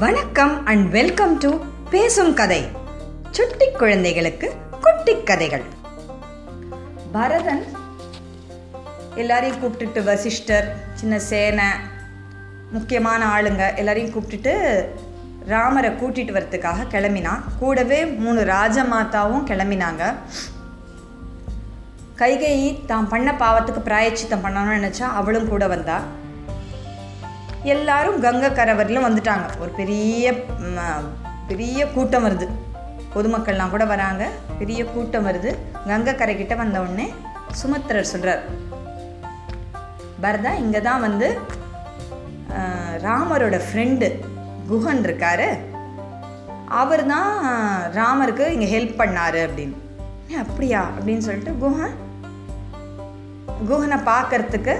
வணக்கம் and welcome to பேசும் கதை. சுட்டி குழந்தைகளுக்கு குட்டி கதைகள். பரதன் எல்லாரையும் கூப்பிட்டுட்டு வசிஷ்டர் சின்ன சேனை முக்கியமான ஆளுங்க எல்லாரையும் கூப்பிட்டுட்டு ராமரை கூட்டிட்டு வரத்துக்காக கிளம்பினான் கூடவே மூணு ராஜமாதாவும் கிளம்பினாங்க. கைகை தான் பண்ண பாவத்துக்கு பிராயச்சித்தம் பண்ணணும்னு நினச்சா அவளும் கூட வந்தாள் எல்லாரும் கங்கை கரவரில் வந்துட்டாங்க. ஒரு பெரிய பெரிய கூட்டம் வருது. பொதுமக்கள்லாம் கூட வராங்க. பெரிய கூட்டம் வருது. கங்கை கரைக்கிட்ட வந்த உடனே சுமத்திரர் சொல்கிறார் பரதா இங்கே தான் வந்து ராமரோட ஃப்ரெண்டு குஹன் இருக்காரு. அவர் தான் ராமருக்கு இங்கே ஹெல்ப் பண்ணார் அப்படின்னு. அப்படியா? அப்படின்னு சொல்லிட்டு குஹன் குஹனை பார்க்கறதுக்கு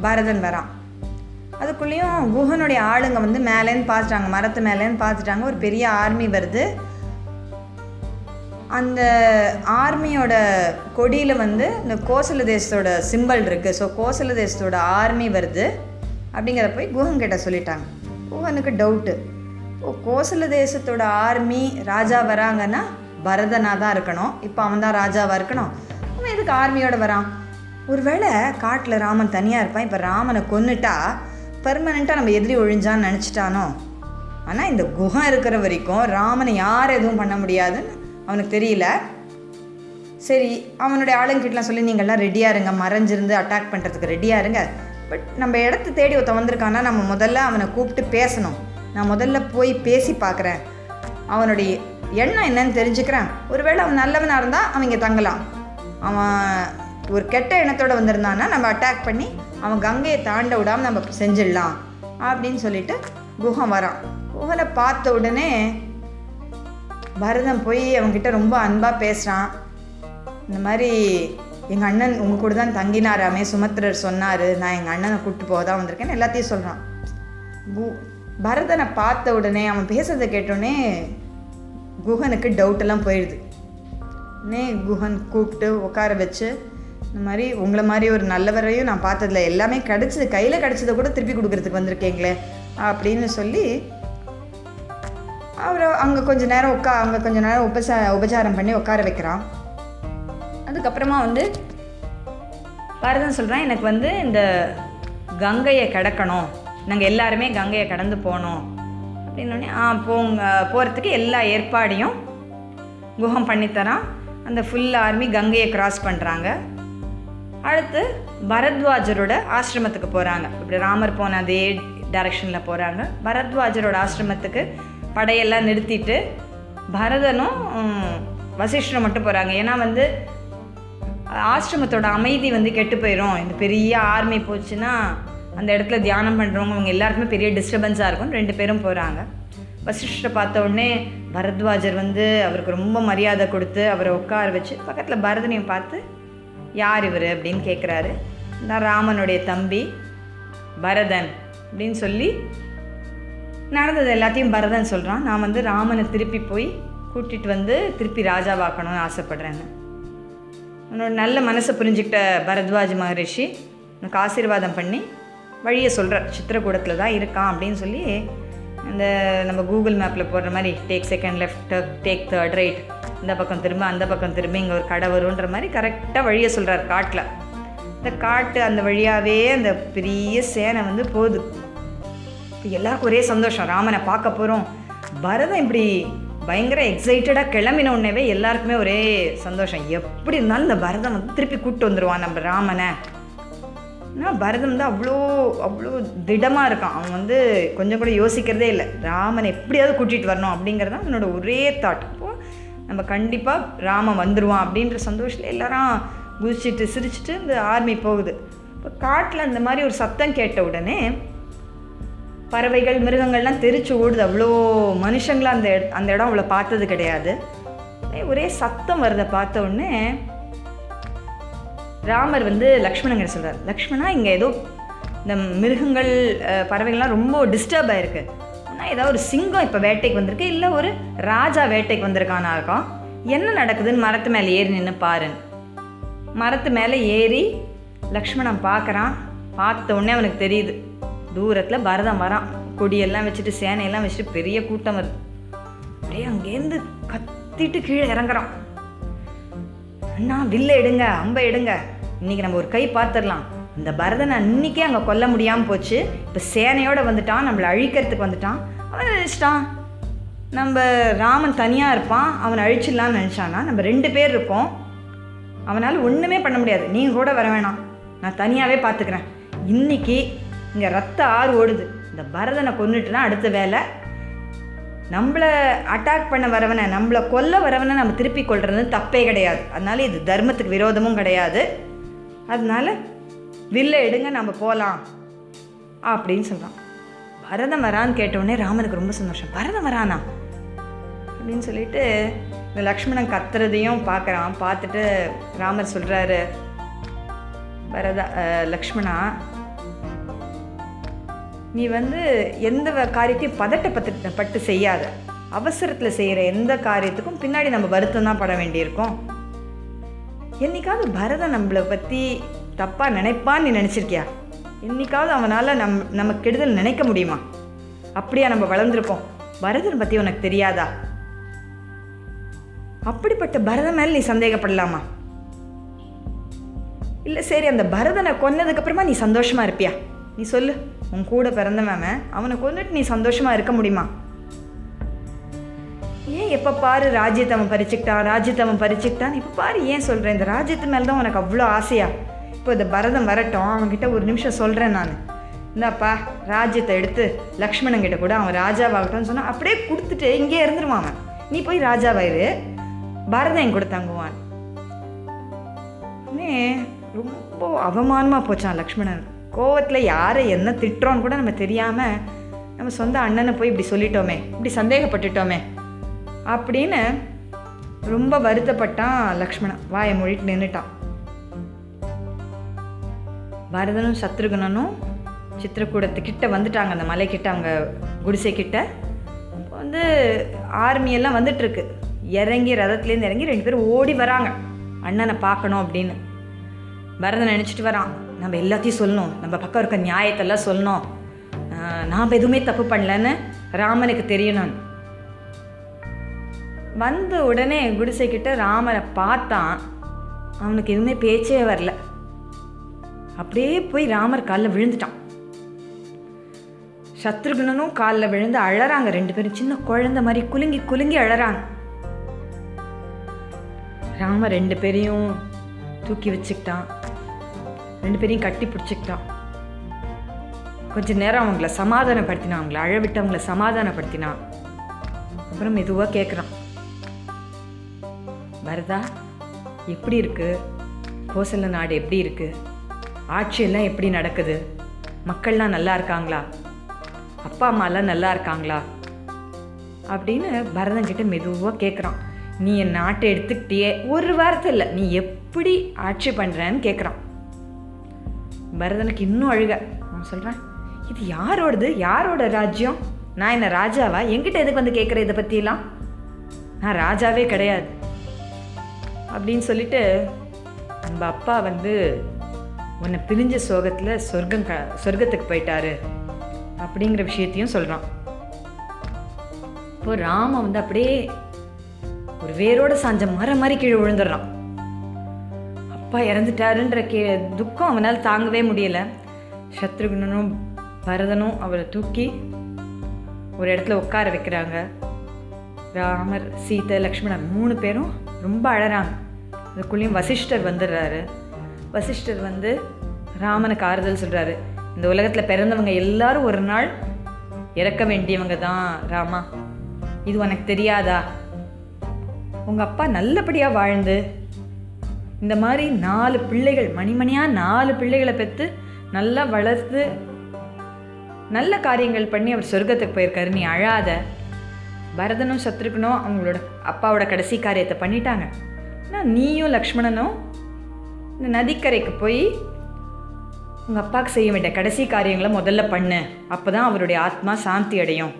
பரதன் வரான். அதுக்குள்ளேயும் குஹனுடைய ஆளுங்க வந்து மேலேன்னு பார்த்துட்டாங்க மரத்து மேலேன்னு பார்த்துட்டாங்க ஒரு பெரிய ஆர்மி வருது. அந்த ஆர்மியோட கொடியில் வந்து இந்த கோசல தேசத்தோட சிம்பல் இருக்குது ஸோ கோசல தேசத்தோட ஆர்மி வருது. அப்படிங்கிறத போய் குஹன்கிட்ட சொல்லிட்டாங்க. குஹனுக்கு டவுட்டு ஓ கோசல தேசத்தோட ஆர்மி ராஜா வராங்கன்னா பரதனாக தான் இருக்கணும். இப்போ அவன் தான் ராஜாவாக இருக்கணும். அவன் எதுக்கு ஆர்மியோட வரான்? ஒருவேளை காட்டில் ராமன் தனியாக இருப்பான். இப்போ ராமனை கொன்னுட்டா பெர்மனெண்ட்டாக நம்ம எதிரி ஒழிஞ்சான்னு நினச்சிட்டானோ? ஆனால் இந்த குஹம் இருக்கிற வரைக்கும் ராமனை யார் எதுவும் பண்ண முடியாதுன்னு அவனுக்கு தெரியல. சரி அவனுடைய ஆளுங்கிட்டலாம் சொல்லி நீங்கள்லாம் ரெடியாக இருங்க. மறைஞ்சிருந்து அட்டாக் பண்ணுறதுக்கு ரெடியாக இருங்க. பட் நம்ம இடத்த தேடி ஒருத்தன் வந்திருக்கான்னா நம்ம முதல்ல அவனை கூப்பிட்டு பேசணும். நான் முதல்ல போய் பேசி பார்க்குறேன். அவனுடைய எண்ணம் என்னன்னு தெரிஞ்சுக்கிறேன். ஒருவேளை அவன் நல்லவனாக இருந்தால் அவங்க தங்கலாம். அவன் ஒரு கெட்ட எண்ணத்தோடு வந்திருந்தான்னா நம்ம அட்டாக் பண்ணி அவன் கங்கையை தாண்ட விடாமல் நம்ம செஞ்சிடலாம் அப்படின்னு சொல்லிட்டு குஹன் வரான். குஹனை பார்த்த உடனே பரதன் போய் அவன்கிட்ட ரொம்ப அன்பாக பேசுகிறான் இந்த மாதிரி எங்கள் அண்ணன் உங்கள் கூட தான் தங்கினாராமே சுமத்திரர் சொன்னார் நான் எங்கள் அண்ணனை கூப்பிட்டு போக தான் வந்திருக்கேன்னு எல்லாத்தையும் சொல்கிறான் கு பரதனை பார்த்த உடனே அவன் பேசுறதை கேட்டோடனே குஹனுக்கு டவுட்டெல்லாம் போயிடுது உடனே குஹன் கூப்பிட்டு உட்கார வச்சு இந்த மாதிரி உங்களை மாதிரி ஒரு நல்லவரையும் நான் பார்த்ததில்ல. எல்லாமே கிடச்சிது கையில் கிடச்சதை கூட திருப்பி கொடுக்குறதுக்கு வந்திருக்கீங்களே அப்படின்னு சொல்லி அவரை அங்கே கொஞ்சம் நேரம் உட்கா அங்கே கொஞ்ச நேரம் உபசா உபச்சாரம் பண்ணி உட்கார வைக்கிறான். அதுக்கப்புறமா வந்து பரதன் சொல்கிறான் எனக்கு வந்து இந்த கங்கையை கடக்கணும். நாங்கள் எல்லாருமே கங்கையை கடந்து போனோம். அப்படின்னோடனே ஆ போங்க போகிறதுக்கு எல்லா ஏற்பாடையும் குகம் பண்ணித்தரான். அந்த ஃபுல் ஆர்மி கங்கையை க்ராஸ் பண்ணுறாங்க அடுத்து பரத்வாஜரோட ஆசிரமத்துக்கு போகிறாங்க இப்படி ராமர் போன அதே டைரக்ஷனில் போகிறாங்க பரத்வாஜரோட ஆசிரமத்துக்கு படையெல்லாம் நிறுத்திட்டு பரதனும் வசிஷ்டரும் மட்டும் போகிறாங்க ஏன்னா வந்து ஆசிரமத்தோட அமைதி வந்து கெட்டு போயிடும் இந்த பெரிய ஆர்மி போச்சுன்னா அந்த இடத்துல தியானம் பண்ணுறவங்க அவங்க எல்லாருக்குமே பெரிய டிஸ்டர்பன்ஸாக இருக்கும். ரெண்டு பேரும் போகிறாங்க வசிஷ்டரை பார்த்த உடனே பரத்வாஜர் வந்து அவருக்கு ரொம்ப மரியாதை கொடுத்து அவரை உட்கார வச்சு பக்கத்தில் பரதனையும் பார்த்து யார் இவர் அப்படின்னு கேட்குறாரு நான் ராமனுடைய தம்பி பரதன் அப்படின்னு சொல்லி நடந்தது எல்லாத்தையும் பரதன் சொல்கிறான் நான் வந்து ராமனை திருப்பி போய் கூட்டிகிட்டு வந்து திருப்பி ராஜாவாக்கணும்னு ஆசைப்பட்றேன்னு. உன்னோட நல்ல மனசை புரிஞ்சுக்கிட்ட பரத்வாஜ் மகரிஷி உனக்கு ஆசீர்வாதம் பண்ணி வழியை சொல்கிறார் சித்திரக்கூடத்தில் தான் இருக்கான் அப்படின்னு சொல்லி அந்த நம்ம கூகுள் மேப்பில் போடுற மாதிரி take second left take third right இந்த பக்கம் திரும்ப அந்த பக்கம் திரும்ப இங்கே ஒரு கடை வருன்ற மாதிரி கரெக்டாக வழியை சொல்கிறார் காட்டில். இந்த காட்டு அந்த வழியாகவே அந்த பெரிய சேனை வந்து போகுது. இப்போ எல்லாருக்கும் ஒரே சந்தோஷம் ராமனை பார்க்க போகிறோம் பரதம் இப்படி பயங்கர எக்ஸைட்டடாக கிளம்பின உடனேவே எல்லாருக்குமே ஒரே சந்தோஷம். எப்படி இருந்தாலும் இந்த பரதம் வந்து திருப்பி கூப்பிட்டு வந்துடுவான் நம்ம ராமனை. ஆனால் பரதம் வந்து அவ்வளோ அவ்வளோ திடமாக இருக்கான். அவன் வந்து கொஞ்சம் கூட யோசிக்கிறதே இல்லை. ராமனை எப்படியாவது கூட்டிகிட்டு வரணும் அப்படிங்கிறது தான் அவனோட ஒரே தாட் இப்போ நம்ம கண்டிப்பாக ராமன் வந்துடுவான் அப்படின்ற சந்தோஷத்தில் எல்லாரும் குதிச்சிட்டு சிரிச்சிட்டு இந்த ஆர்மி போகுது. இப்போ காட்டில் அந்த மாதிரி ஒரு சத்தம் கேட்ட உடனே பறவைகள் மிருகங்கள்லாம் தெரிச்சு ஓடுது. அவ்வளோ மனுஷங்களாம் அந்த அந்த இடம் அவ்வளோ பார்த்தது கிடையாது. ஒரே சத்தம் வரதை பார்த்த உடனே ராமர் வந்து லக்ஷ்மணங்கிற சொல்கிறார் லக்ஷ்மணா இங்கே ஏதோ இந்த மிருகங்கள் பறவைகள்லாம் ரொம்ப டிஸ்டர்ப் ஆயிருக்கு. ஏதோ ஒரு சிங்கம் இப்போ வேட்டைக்கு வந்திருக்கு இல்லை ஒரு ராஜா வேட்டைக்கு வந்திருக்கானா இருக்கும் என்ன நடக்குதுன்னு மரத்து மேலே ஏறி நின்று பாருன்னு மரத்து மேலே ஏறி லக்ஷ்மணன் பார்க்குறான் பார்த்த உடனே அவனுக்கு தெரியுது. தூரத்தில் பரதம் வரான். கொடியெல்லாம் வச்சுட்டு சேனையெல்லாம் வச்சுட்டு பெரிய கூட்டம் வருது. அப்படியே அங்கேருந்து கத்திட்டு கீழே இறங்குறான். அண்ணா வில்ல எடுங்க அம்பை எடுங்க. இன்னைக்கு நம்ம ஒரு கை பார்த்துடலாம். இந்த பரதனை இன்னைக்கே அங்கே கொல்ல முடியாமல் போச்சு. இப்போ சேனையோடு வந்துட்டான் நம்மளை அழிக்கிறதுக்கு வந்துட்டான். அவன் நினச்சிட்டான் நம்ம ராமன் தனியாக இருப்பான் அவனை அழிச்சிடலான்னு நினச்சானா? நம்ம ரெண்டு பேர் இருக்கோம் அவனால் ஒன்றுமே பண்ண முடியாது. நீங்கள் கூட வர வேணாம். நான் தனியாகவே பார்த்துக்கிறேன் இன்றைக்கி இங்கே ரத்த ஆறு ஓடுது. இந்த பரதனை கொன்னுட்டுனா அடுத்த வேலை. நம்மளை அட்டாக் பண்ண வரவனை நம்மளை கொல்ல வரவனை நம்ம திருப்பி கொள்றது தப்பே கிடையாது. அதனால இது தர்மத்துக்கு விரோதமும் கிடையாது. அதனால வில்ல எடுங்க நம்ம போகலாம் அப்படின்னு சொல்கிறான் பரதம் வரான்னு கேட்டவுடனே ராமனுக்கு ரொம்ப சந்தோஷம். பரதம் வரானா அப்படின்னு சொல்லிட்டு இந்த லக்ஷ்மணன் கத்துறதையும் பார்க்குறான். பார்த்துட்டு ராமர் சொல்கிறாரு பரதா லக்ஷ்மணா நீ வந்து எந்த காரியத்தையும் பதட்டப்பட்டு பட்டு செய்யாத. அவசரத்தில் செய்கிற எந்த காரியத்துக்கும் பின்னாடி நம்ம வருத்தம் தான் பட வேண்டியிருக்கோம். என்னைக்காவது பரதம் நம்மளை பற்றி தப்பாக நினைப்பான்னு நீ நினச்சிருக்கியா? இன்னைக்காவது அவனால் நம் நம்ம கெடுதல் நினைக்க முடியுமா? அப்படியா நம்ம வளர்ந்துருக்கோம் பரதன் பற்றி உனக்கு தெரியாதா? அப்படிப்பட்ட பரதன் மேலே நீ சந்தேகப்படலாமா? இல்லை சரி அந்த பரதனை கொன்னதுக்கப்புறமா நீ சந்தோஷமாக இருப்பியா? நீ சொல்லு உன் கூட பிறந்தவன் அவனை கொண்டுட்டு நீ சந்தோஷமாக இருக்க முடியுமா? ஏன் எப்போ பாரு ராஜ்யத்தை அவன் பறிச்சுக்கிட்டான் ராஜ்யத்தை அவன் பறிச்சுக்கிட்டான்? இப்போ பாரு ஏன் சொல்கிறேன் இந்த ராஜ்யத்து மேலே தான் உனக்கு அவ்வளோ ஆசையா? இப்போ இந்த பரதம் வரட்டும் அவன்கிட்ட ஒரு நிமிஷம் சொல்கிறேன் நான். இந்தாப்பா ராஜ்யத்தை எடுத்து லக்ஷ்மணங்கிட்ட கூட அவன் ராஜாவாகட்டும்னு சொன்னா அப்படியே கொடுத்துட்டு இங்கே இருந்துருவான் அவன். நீ போய் ராஜாவாயிரு. பரதம் என் கூட தங்குவான். ரொம்ப அவமானமாக போச்சான் லக்ஷ்மணன். கோவத்தில் யாரை என்ன திட்டுறோன்னு கூட நம்ம தெரியாமல் நம்ம சொந்த அண்ணனை போய் இப்படி சொல்லிட்டோமே இப்படி சந்தேகப்பட்டுட்டோமே அப்படின்னு ரொம்ப வருத்தப்பட்டான் லக்ஷ்மணன். வாயை மொழிட்டு நின்றுட்டான் பரதனும் சத்ருகனனும் சித்திரக்கூடத்துக்கிட்ட வந்துட்டாங்க. அந்த மலைக்கிட்ட அவங்க குடிசை கிட்ட. வந்து ஆர்மியெல்லாம் வந்துட்டுருக்கு. இறங்கி ரதத்துலேருந்து இறங்கி ரெண்டு பேரும் ஓடி வராங்க. அண்ணனை பார்க்கணும் அப்படின்னு. பரதன் நினச்சிட்டு வரான். நம்ம எல்லாத்தையும் சொல்லணும். நம்ம பக்கம் இருக்க நியாயத்தெல்லாம் சொல்லணும். நாம் எதுவுமே தப்பு பண்ணலன்னு ராமனுக்கு தெரியணும் வந்த உடனே குடிசைக்கிட்ட ராமரை பார்த்தான். அவனுக்கு எதுவுமே பேச்சே வரல. அப்படியே போய் ராமர் காலில் விழுந்துட்டான். சத்ருகுணனும் காலில் விழுந்து அழறாங்க ரெண்டு பேரும். சின்ன குழந்தை மாதிரி குலுங்கி குலுங்கி அழறாங்க. ராம ரெண்டு பேரையும் தூக்கி வச்சுக்கிட்டான். ரெண்டு பேரையும் கட்டி பிடிச்சிக்கிட்டான். கொஞ்ச நேரம் அவங்கள சமாதானப்படுத்தினான். அவங்கள அழவிட்டு அவங்கள சமாதானப்படுத்தினான். அப்புறம் மெதுவாக கேட்குறான் பரதா எப்படி இருக்கு? கோசல நாடு எப்படி இருக்குது ஆட்சியெல்லாம் எப்படி நடக்குது? மக்கள்லாம் நல்லா இருக்காங்களா? அப்பா அம்மாலாம் நல்லா இருக்காங்களா? அப்படின்னு பரதங்கிட்ட மெதுவாக கேட்குறான் நீ என் நாட்டை எடுத்துக்கிட்டியே? ஒரு வாரத்தில் இல்லை. நீ எப்படி ஆட்சி பண்ணுறேன்னு கேட்குறான் பரதனுக்கு இன்னும் அழுக. அவன் சொல்கிறேன் இது யாரோடது? யாரோட ராஜ்யம்? நான் என்ன ராஜாவா? என்கிட்ட எதுக்கு வந்து கேட்குற இதை பற்றிலாம் நான் ராஜாவே கிடையாது. அப்படின்னு சொல்லிட்டு நம்ம அப்பா வந்து உன்னை பிரிஞ்ச சோகத்தில் சொர்க்கம் க சொர்க்கத்துக்கு போயிட்டாரு அப்படிங்கிற விஷயத்தையும் சொல்கிறான் இப்போ ராம வந்து அப்படியே ஒரு வேரோட சாஞ்ச மரம் மாதிரி கீழே விழுந்துடுறான். அப்பா இறந்துட்டாருன்ற கே துக்கம் அவனால் தாங்கவே முடியல. சத்ருகுணனும் பரதனும் அவரை தூக்கி ஒரு இடத்துல உட்கார வைக்கிறாங்க. ராமர் சீதை லக்ஷ்மணன் மூணு பேரும் ரொம்ப அழறாங்க. அதுக்குள்ளேயும் வசிஷ்டர் வந்துடுறாரு. வசிஷ்டர் வந்து ராமனுக்கு ஆறுதல் சொல்கிறாரு இந்த உலகத்தில் பிறந்தவங்க எல்லாரும் ஒரு நாள் இறக்க வேண்டியவங்க தான் ராமா. இது உனக்கு தெரியாதா? உங்கள் அப்பா நல்லபடியாக வாழ்ந்து இந்த மாதிரி நாலு பிள்ளைகள் மணிமணியாக நாலு பிள்ளைகளை பெற்று நல்லா வளர்த்து நல்ல காரியங்கள் பண்ணி அவர் சொர்க்கத்துக்கு போயிருக்காரு. நீ அழாத. பரதனும் சத்ருகனும் அவங்களோட அப்பாவோட கடைசி காரியத்தை பண்ணிட்டாங்க. ஆனால் நீயும் லக்ஷ்மணனும் இந்த நதிக்கரைக்கு போய் உங்கள் அப்பாவுக்கு செய்ய வேண்டிய கடைசி காரியங்களை முதல்ல பண்ணு. அப்போ தான் அவருடைய ஆத்மா சாந்தி அடையும்.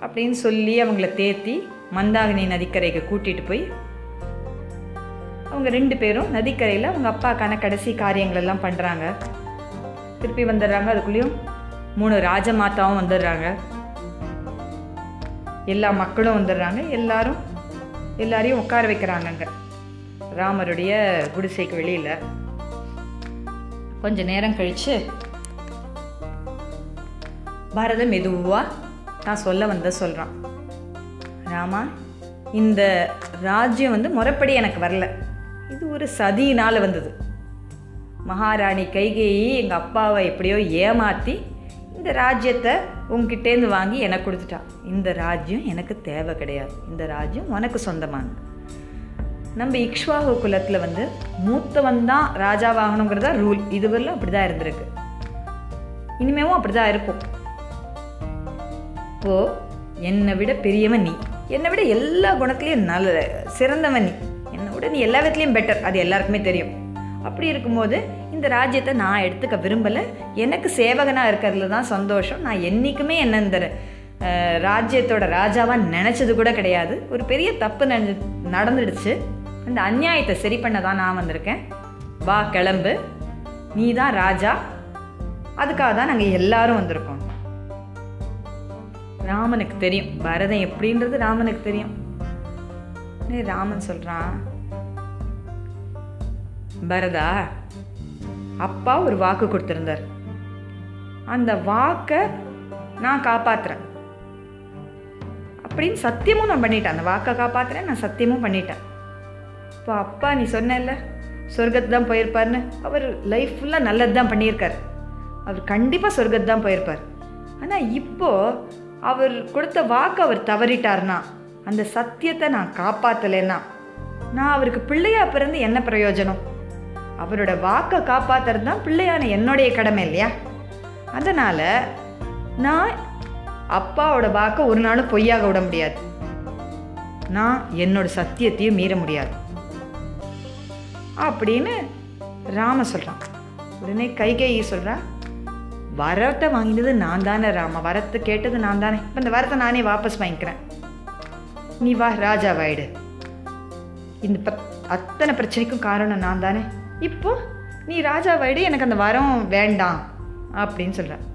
அப்படின்னு சொல்லி அவங்கள தேத்தி மந்தாகினி நதிக்கரைக்கு கூட்டிகிட்டு போய் அவங்க ரெண்டு பேரும் நதிக்கரையில் அவங்க அப்பாக்கான கடைசி காரியங்களெல்லாம் பண்ணுறாங்க திருப்பி வந்துடுறாங்க. அதுக்குள்ளேயும் மூணு ராஜமாதாவும் வந்துடுறாங்க. எல்லா மக்களும் வந்துடுறாங்க. எல்லாரும் எல்லாரையும் உட்கார வைக்கிறாங்க அங்கே. ராமருடைய குடிசைக்கு வெளியில். கொஞ்சம் நேரம் கழித்து பரதன் மெதுவாக நான் சொல்ல வந்த சொல்கிறான் ராமா இந்த ராஜ்யம் வந்து முறைப்படி எனக்கு வரல. இது ஒரு சதியினால் வந்தது. மகாராணி கைகேயி எங்கள் அப்பாவை எப்படியோ ஏமாற்றி இந்த ராஜ்யத்தை உங்ககிட்டேருந்து வாங்கி எனக்கு கொடுத்துட்டா. இந்த ராஜ்யம் எனக்கு தேவை கிடையாது. இந்த ராஜ்யம் உனக்கு சொந்தமானது. நம்ம இக்ஷ்வாகு குலத்தில் வந்து மூத்தவன் தான் ராஜாவாகணுங்கிறதா ரூல் இதுவரையில் அப்படி தான் இருந்திருக்கு. இனிமேவும் அப்படி தான் இருப்போம் ஓ என்னை விட பெரியவன் நீ. என்னை விட எல்லா குணத்துலேயும் நல்ல சிறந்தவன் நீ. என்னை விட நீ எல்லா விதத்துலேயும் பெட்டர் அது எல்லாருக்குமே தெரியும். அப்படி இருக்கும்போது இந்த ராஜ்யத்தை நான் எடுத்துக்க விரும்பலை. எனக்கு சேவகனாக இருக்கிறதுல தான் சந்தோஷம். நான் என்றைக்குமே என்ன இந்த ராஜ்யத்தோட ராஜாவாக நினச்சது கூட கிடையாது. ஒரு பெரிய தப்பு நடந்துடுச்சு. அந்த அநியாயத்தை சரி பண்ண தான் நான் வந்திருக்கேன். வா கிளம்பு. நீ தான் ராஜா. அதுக்காக தான் நாங்கள் எல்லாரும் வந்திருக்கோம். ராமனுக்கு தெரியும். பரதன் எப்படின்றது ராமனுக்கு தெரியும். ராமன் சொல்கிறான் பரதா அப்பா ஒரு வாக்கு கொடுத்துருந்தார். அந்த வாக்கை நான் காப்பாத்துறேன். அப்படின்னு சத்தியமும் நான் பண்ணிட்டேன். அந்த வாக்கை காப்பாத்துறேன் நான் சத்தியமும் பண்ணிட்டேன். இப்போ அப்பா நீ சொன்னேல்ல சொர்க்கத்து தான் போயிருப்பார்னு அவர் லைஃப் ஃபுல்லாக நல்லது தான் பண்ணியிருக்கார். அவர் கண்டிப்பாக சொர்க்கத்து தான் போயிருப்பார். ஆனால் இப்போது அவர் கொடுத்த வாக்கு அவர் தவறிட்டார்னா அந்த சத்தியத்தை நான் காப்பாற்றலைன்னா நான் அவருக்கு பிள்ளையா பிறந்து என்ன பிரயோஜனம்? அவரோட வாக்கை காப்பாத்துறது தான் பிள்ளையான என்னுடைய கடமை இல்லையா? அதனால் நான் அப்பாவோட வாக்கை ஒரு நாளும் பொய்யாக விட முடியாது. நான் என்னோட சத்தியத்தையும் மீற முடியாது. அப்படின்னு ராம சொல்கிறான் உடனே கைகேயி சொல்கிறா வரத்தை வாங்கினது நான் தானே ராம வரத்தை கேட்டது நான் தானே. இப்போ இந்த வரத்தை நானே வாபஸ் வாங்கிக்கிறேன். நீ வா ராஜாவாயிடு இந்த ப அத்தனை பிரச்சனைக்கும் காரணம் நான் தானே. இப்போ நீ ராஜாவாயிடு எனக்கு அந்த வரம் வேண்டாம் அப்படின்னு சொல்கிறான்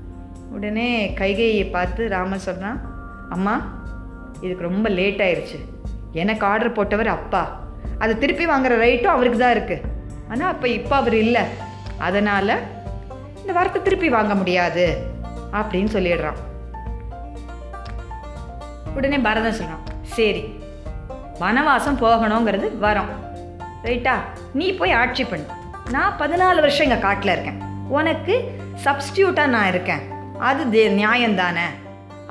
உடனே கைகையை பார்த்து ராமன் சொல்கிறான் அம்மா இதுக்கு ரொம்ப லேட் ஆயிடுச்சு எனக்கு ஆர்டர் போட்டவர் அப்பா. அதை திருப்பி வாங்குற ரைட்டும் அவருக்கு தான் இருக்குது ஆனால் அப்போ இப்போ அவர் இல்லை. அதனால் இந்த வரத்தை திருப்பி வாங்க முடியாது அப்படின்னு சொல்லிடுறான். உடனே பரதன் சொல்கிறான் சரி வனவாசம் போகணுங்கிறது வரோம். ரைட்டா நீ போய் ஆட்சி பண்ணு. நான் பதினாலு வருஷம் இங்கே காட்டில் இருக்கேன். உனக்கு சப்ஸ்டியூட்டாக நான் இருக்கேன். அது தே நியாயம் தானே.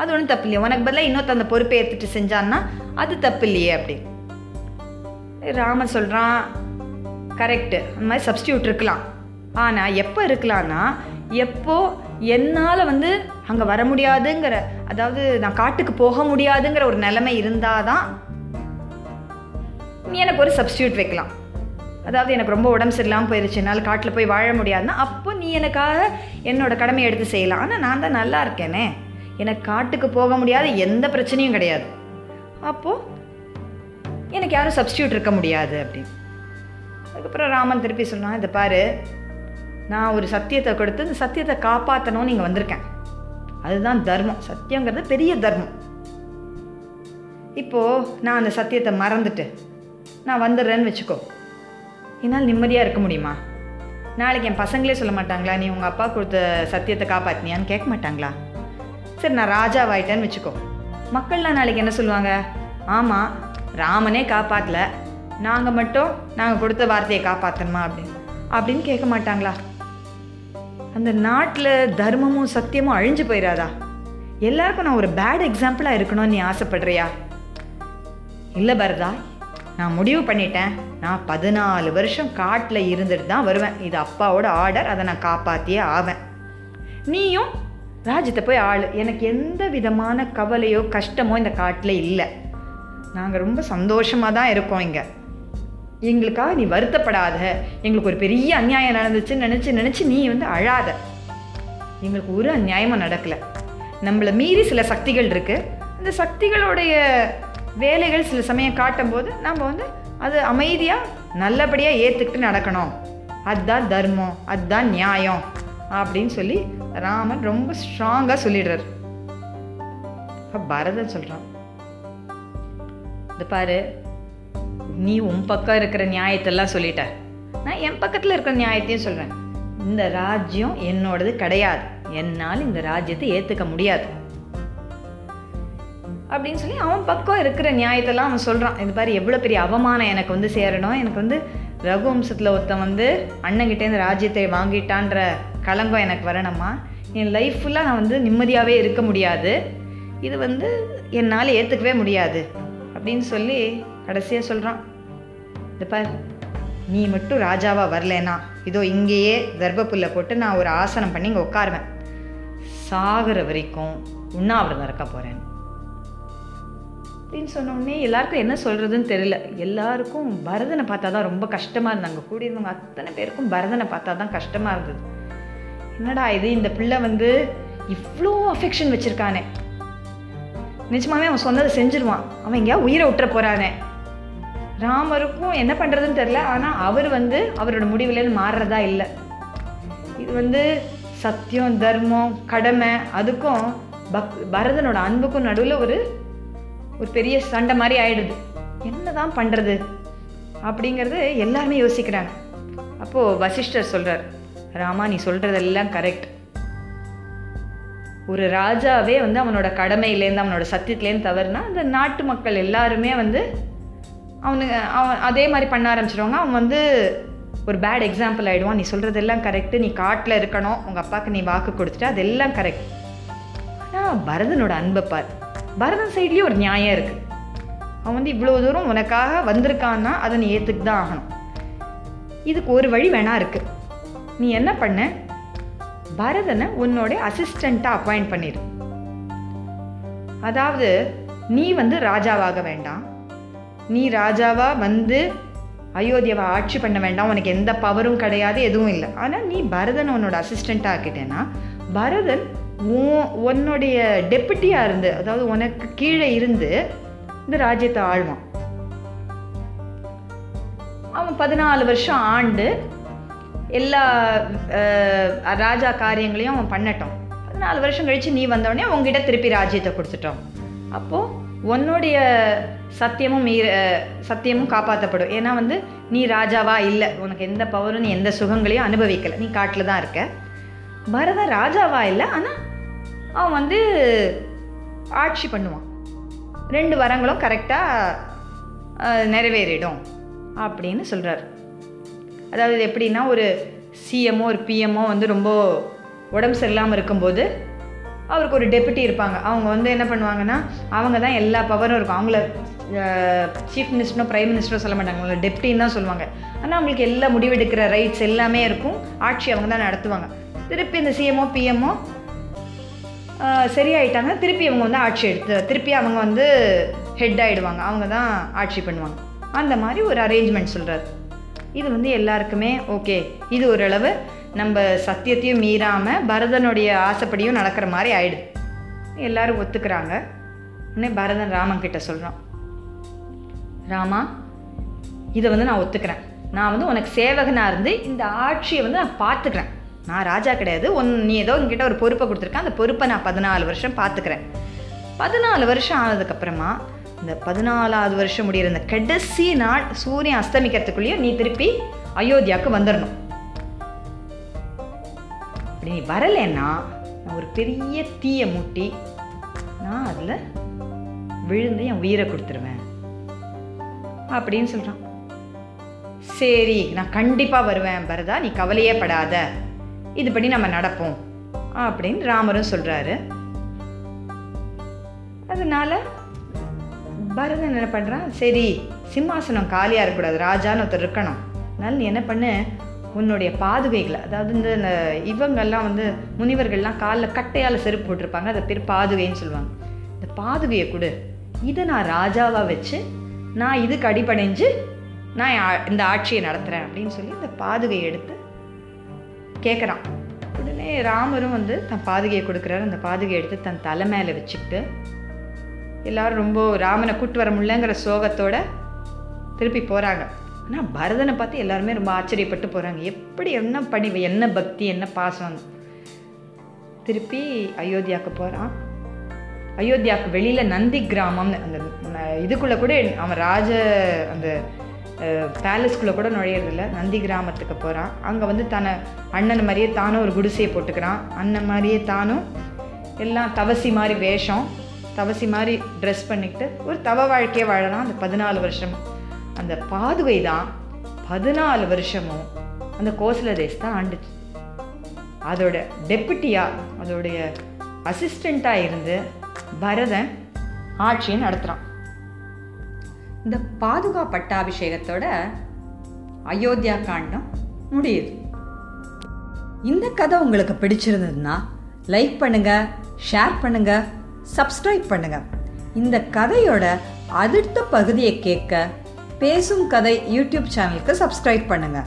அது ஒன்றும் தப்பு இல்லையே. உனக்கு பதிலாக இன்னொருத்த அந்த பொறுப்பை ஏற்றுட்டு செஞ்சான்னா அது தப்பு இல்லையே அப்படி ராமன் சொல்கிறான் கரெக்டு அந்த மாதிரி சப்ஸ்டியூட் இருக்கலாம். ஆனால் எப்போ இருக்கலாம்னா எப்போ என்னால் வந்து அங்கே வர முடியாதுங்கிற அதாவது நான் காட்டுக்கு போக முடியாதுங்கிற ஒரு நிலைமை இருந்தால் தான் நீ எனக்கு ஒரு சப்ஸ்டியூட் வைக்கலாம். அதாவது எனக்கு ரொம்ப உடம்பு சரியில்லாமல் போயிடுச்சு என்னால் காட்டில் போய் வாழ முடியாதுன்னா அப்போ நீ எனக்காக என்னோடய கடமையை எடுத்து செய்யலாம். ஆனால் நான் தான் நல்லா இருக்கேனே. எனக்கு காட்டுக்கு போக முடியாத எந்த பிரச்சனையும் கிடையாது. அப்போது எனக்கு யாரும் சப்ஸ்டியூட் இருக்க முடியாது அப்படின்னு. அதுக்கப்புறம் ராமன் திருப்பி சொன்னான் இதை பாரு நான் ஒரு சத்தியத்தை கொடுத்து இந்த சத்தியத்தை காப்பாற்றணும்னு இங்கே வந்திருக்கேன். அதுதான் தர்மம். சத்தியங்கிறது பெரிய தர்மம். இப்போது நான் அந்த சத்தியத்தை மறந்துட்டு நான் வந்துடுறேன்னு வச்சுக்கோ. என்னால் நிம்மதியாக இருக்க முடியுமா? நாளைக்கு என் பசங்களே சொல்ல மாட்டாங்களா நீ உங்கள் அப்பா கொடுத்த சத்தியத்தை காப்பாற்றினியான்னு கேட்க மாட்டாங்களா? சரி நான் ராஜாவாயிட்டேன்னு வச்சுக்கோ. மக்கள்லாம் நாளைக்கு என்ன சொல்லுவாங்க? ஆமாம் ராமனே காப்பாற்றல நாங்கள் மட்டும் நாங்கள் கொடுத்த வார்த்தையை காப்பாற்றணுமா அப்படின்னு. அப்படின்னு கேட்க மாட்டாங்களா? அந்த நாட்டில் தர்மமும் சத்தியமும் அழிஞ்சு போயிடாதா எல்லாருக்கும் நான் ஒரு பேட் எக்ஸாம்பிளாக இருக்கணும்னு நீ ஆசைப்படுறியா? இல்லை பரதா நான் முடிவு பண்ணிட்டேன். நான் பதினாலு வருஷம் காட்டில் இருந்துட்டு தான் வருவேன். இது அப்பாவோட ஆர்டர் அதை நான் காப்பாற்றியே ஆவேன். நீயும் ராஜ்யத்தை போய் ஆள். எனக்கு எந்த விதமான கவலையோ கஷ்டமோ இந்த காட்டில் இல்லை. நாங்கள் ரொம்ப சந்தோஷமாக தான் இருக்கோம் இங்கே. எங்களுக்காக நீ வருத்தப்படாத. எங்களுக்கு ஒரு பெரிய அநியாயம் நடந்துச்சுன்னு நினச்சி நினச்சி நீ வந்து அழாத. எங்களுக்கு ஒரு அநியாயமும் நடக்கலை. நம்மளை மீறி சில சக்திகள் இருக்குது அந்த சக்திகளுடைய வேலைகள் சில சமயம் காட்டும்போது நம்ம வந்து அது அமைதியாக நல்லபடியாக ஏற்றுக்கிட்டு நடக்கணும். அதுதான் தர்மம் அதுதான் நியாயம் அப்படின்னு சொல்லி ராமன் ரொம்ப ஸ்ட்ராங்காக சொல்லிடுறார். அப்ப பரதன் சொல்கிறான் இது பாரு நீ உன் பக்கம் இருக்கிற நியாயத்தெல்லாம் சொல்லிட்ட. நான் என் பக்கத்தில் இருக்கிற நியாயத்தையும் சொல்கிறேன் இந்த ராஜ்யம் என்னோடது கிடையாது. என்னால் இந்த ராஜ்யத்தை ஏற்றுக்க முடியாது. அப்படின்னு சொல்லி அவன் பக்கம் இருக்கிற நியாயத்தெல்லாம் அவன் சொல்கிறான் இது பாரு எவ்வளோ பெரிய அவமானம் எனக்கு வந்து சேரணும். எனக்கு வந்து ரகுவம்சத்தில் ஒருத்தன் வந்து அண்ணங்கிட்டேருந்து ராஜ்யத்தை வாங்கிட்டான்ற களங்கம் எனக்கு வரணுமா? என் லைஃப் ஃபுல்லாக நான் வந்து நிம்மதியாகவே இருக்க முடியாது. இது வந்து என்னால் ஏற்றுக்கவே முடியாது. அப்படின்னு சொல்லி கடைசியாக சொல்கிறான் இது பார் நீ மட்டும் ராஜாவாக வரலனா இதோ இங்கேயே தர்பப்புல்லை போட்டு நான் ஒரு ஆசனம் பண்ணி இங்கே உட்காருவேன். சாகிற வரைக்கும் உண்ணாவிரதம் இருக்க போகிறேன் அப்படின்னு சொன்னோடனே எல்லாருக்கும் என்ன சொல்கிறதுன்னு தெரியல. எல்லாருக்கும் பரதனை பார்த்தா தான் ரொம்ப கஷ்டமாக இருந்தாங்க கூடியிருந்தவங்க அத்தனை பேருக்கும் பரதனை பார்த்தா தான் கஷ்டமாக இருந்தது. என்னடா இது இந்த பிள்ளை வந்து இவ்வளோ அஃபெக்ஷன் வச்சுருக்கானே. நிஜமாவே அவன் சொன்னதை செஞ்சிருவான். அவன் எங்கேயா உயிரை விட்டுற போகிறானே ராமருக்கும் என்ன பண்ணுறதுன்னு தெரில ஆனால் அவர் வந்து அவரோட முடிவுலேருந்து மாறுறதா இல்லை. இது வந்து சத்தியம் தர்மம் கடமை அதுக்கும் பக் பரதனோட அன்புக்கும் நடுவில் ஒரு ஒரு பெரிய சண்டை மாதிரி ஆயிடுது. என்னதான் பண்ணுறது அப்படிங்கிறது எல்லாருமே யோசிக்கிறாங்க. அப்போது வசிஷ்டர் சொல்கிறார் ராமா நீ சொல்கிறதெல்லாம் கரெக்ட் ஒரு ராஜாவே வந்து அவனோட கடமையிலேருந்து அவனோட சத்தியத்துலேருந்து தவறுனா அந்த நாட்டு மக்கள் எல்லாருமே வந்து அவனுக்கு அவன் அதே மாதிரி பண்ண ஆரம்பிச்சிருவாங்க. அவன் வந்து ஒரு பேட் எக்ஸாம்பிள் ஆகிடுவான் நீ சொல்கிறதெல்லாம் கரெக்டு நீ காட்டில் இருக்கணும் உங்கள் அப்பாவுக்கு நீ வாக்கு கொடுத்துட்டு அதெல்லாம் கரெக்ட் ஆனால் பரதனோட அன்பை பார். பரதன் சைட்லேயும் ஒரு நியாயம் இருக்குது அவன் வந்து இவ்வளோ தூரம் உனக்காக வந்திருக்கான்னா அதை நீ ஏற்றுக்கு தான் ஆகணும். இதுக்கு ஒரு வழி வேணா இருக்குது நீ என்ன பண்ண? பரதனை உன்னோட அசிஸ்டண்ட்டாக அப்பாயிண்ட் பண்ணிடு அதாவது நீ வந்து ராஜாவாக வேண்டாம். நீ ராஜாவாக வந்து அயோத்தியாவை ஆட்சி பண்ண வேண்டாம். உனக்கு எந்த பவரும் கிடையாது எதுவும் இல்லை. ஆனால் நீ பரதன் உன்னோட அசிஸ்டண்ட்டாக ஆக்கிட்டேன்னா பரதன் உன் உன்னுடைய டெப்புட்டியாக இருந்து அதாவது உனக்கு கீழே இருந்து இந்த ராஜ்யத்தை ஆழ்வான் அவன் பதினாலு வருஷம் ஆண்டு எல்லா ராஜா காரியங்களையும் அவன் பண்ணட்டும். பதினாலு வருஷம் கழித்து நீ வந்தவொடனே உங்ககிட்ட திருப்பி ராஜ்யத்தை கொடுத்துட்டோம். அப்போது உன்னுடைய சத்தியமும் மீற சத்தியமும் காப்பாற்றப்படும் ஏன்னா வந்து நீ ராஜாவா இல்லை. உனக்கு எந்த பவரும் நீ எந்த சுகங்களையும் அனுபவிக்கலை. நீ காட்டில் தான் இருக்க. பரதன் ராஜாவா இல்லை. ஆனால் அவன் வந்து ஆட்சி பண்ணுவான். ரெண்டு வரங்களும் கரெக்டாக நிறைவேறிடும். அப்படின்னு சொல்கிறார் அதாவது எப்படின்னா ஒரு சிஎம்மோ ஒரு பிஎம்மோ வந்து ரொம்ப உடம்பு சரியில்லாமல் இருக்கும்போது அவருக்கு ஒரு டெபுட்டி இருப்பாங்க. அவங்க வந்து என்ன பண்ணுவாங்கன்னா அவங்க தான் எல்லா பவரும் இருக்கும். அவங்கள சீஃப் மினிஸ்டரோ ப்ரைம் மினிஸ்டரோ சொல்ல மாட்டாங்க. அவங்கள டெப்டின்னு தான் சொல்லுவாங்க. ஆனால் அவங்களுக்கு எல்லா முடிவெடுக்கிற ரைட்ஸ் எல்லாமே இருக்கும். ஆட்சி அவங்க தான் நடத்துவாங்க. திருப்பி இந்த சிஎம்ஓ பிஎம்ஓ சரியாயிட்டாங்க. திருப்பி அவங்க வந்து ஆட்சி எடுத்து திருப்பி அவங்க வந்து ஹெட் ஆகிடுவாங்க அவங்க தான் ஆட்சி பண்ணுவாங்க. அந்த மாதிரி ஒரு அரேஞ்ச்மெண்ட் சொல்கிறார் இது வந்து எல்லாருக்குமே ஓகே இது ஓரளவு நம்ம சத்தியத்தையும் மீறாமல் பரதனுடைய ஆசைப்படியும் நடக்கிற மாதிரி ஆயிடுது. எல்லாரும் ஒத்துக்கிறாங்க. உடனே பரதன் ராமன் கிட்ட சொல்கிறான் ராமா இதை வந்து நான் ஒத்துக்கிறேன். நான் வந்து உனக்கு சேவகனாக இருந்து இந்த ஆட்சியை வந்து நான் பார்த்துக்கிறேன். நான் ராஜா கிடையாது. ஒன் நீ ஏதோ உங்ககிட்ட ஒரு பொறுப்பை கொடுத்துருக்கேன் அந்த பொறுப்பை நான் பதினாலு வருஷம் பார்த்துக்கிறேன். பதினாலு வருஷம் ஆனதுக்கப்புறமா இந்த பதினாலாவது வருஷம் முடிகிற இந்த கடைசி நாள் சூரியன் அஸ்தமிக்கிறதுக்குள்ளேயும் நீ திருப்பி அயோத்தியாவுக்கு வந்துடணும் அப்படி நீ வரலைன்னா நான் ஒரு பெரிய தீயை மூட்டி நான் அதில் விழுந்து என் உயிரை கொடுத்துருவேன் அப்படின்னு சொல்கிறான் சரி நான் கண்டிப்பாக வருவேன் பரதா நீ கவலையே படாத. இது பண்ணி நம்ம நடப்போம் அப்படின்னு ராமரும் சொல்கிறாரு அதனால பரதன் என்ன பண்ணுறான் சரி சிம்மாசனம் காலியாக இருக்கக்கூடாது. ராஜான்னு ஒருத்தர் இருக்கணும். அதனால் நீ என்ன பண்ணு? உன்னுடைய பாதுகைகளை அதாவது இந்த இவங்கெல்லாம் வந்து முனிவர்கள்லாம் காலில் கட்டையால் செருப்பு போட்டிருப்பாங்க அதை பேர் பாதுகைன்னு சொல்லுவாங்க. இந்த பாதுகையை கொடு. இதை நான் ராஜாவாக வச்சு நான் இதுக்கு அடிபடைஞ்சு நான் இந்த ஆட்சியை நடத்துகிறேன் அப்படின்னு சொல்லி இந்த பாதுகையை எடுத்து கேட்குறான் உடனே ராமரும் வந்து தன் பாதுகையை கொடுக்குறாரு. அந்த பாதுகையை எடுத்து தன் தலை மேலே வச்சுக்கிட்டு எல்லாரும் ரொம்ப ராமனை கூட்டு வர முடியலங்கிற சோகத்தோட திருப்பி போகிறாங்க ஆனால் பரதனை பார்த்து எல்லாருமே ரொம்ப ஆச்சரியப்பட்டு போகிறாங்க எப்படி என்ன பணிவு என்ன பக்தி என்ன பாசம்? திருப்பி அயோத்தியாவுக்கு போகிறான் அயோத்தியாவுக்கு வெளியில் நந்தி கிராமம்னு அந்த இதுக்குள்ளே கூட அவன் ராஜ அந்த பேலஸ்குள்ளே கூட நுழையிறதில்ல. நந்தி கிராமத்துக்கு போகிறான் அங்கே வந்து தன்னை அண்ணன் மாதிரியே தானும் ஒரு குடிசையை போட்டுக்கிறான். அண்ணன் மாதிரியே தானும் எல்லாம் தவசி மாதிரி வேஷம். தவசி மாதிரி ட்ரெஸ் பண்ணிக்கிட்டு ஒரு தவ வாழ்க்கையை வாழலாம். அந்த பதினாலு வருஷம். அந்த பாதுவை தான் பதினாலு வருஷமும் அந்த கோசல தான் ஆண்டுச்சு. அதோட டெப்புட்டியாக அதோடைய அசிஸ்டண்ட்டாக இருந்து பரதன் ஆட்சியை நடத்துகிறான் இந்த பாதுகா பட்டாபிஷேகத்தோட அயோத்தியா காண்டம் முடியுது. இந்த கதை உங்களுக்கு பிடிச்சிருந்ததுன்னா லைக் பண்ணுங்கள் ஷேர் பண்ணுங்கள் சப்ஸ்கிரைப் பண்ணுங்க. இந்த கதையோட அடுத்த பகுதியை கேட்க பேசும் கதை யூடியூப் சேனலுக்கு சப்ஸ்கிரைப் பண்ணுங்க.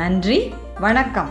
நன்றி வணக்கம்.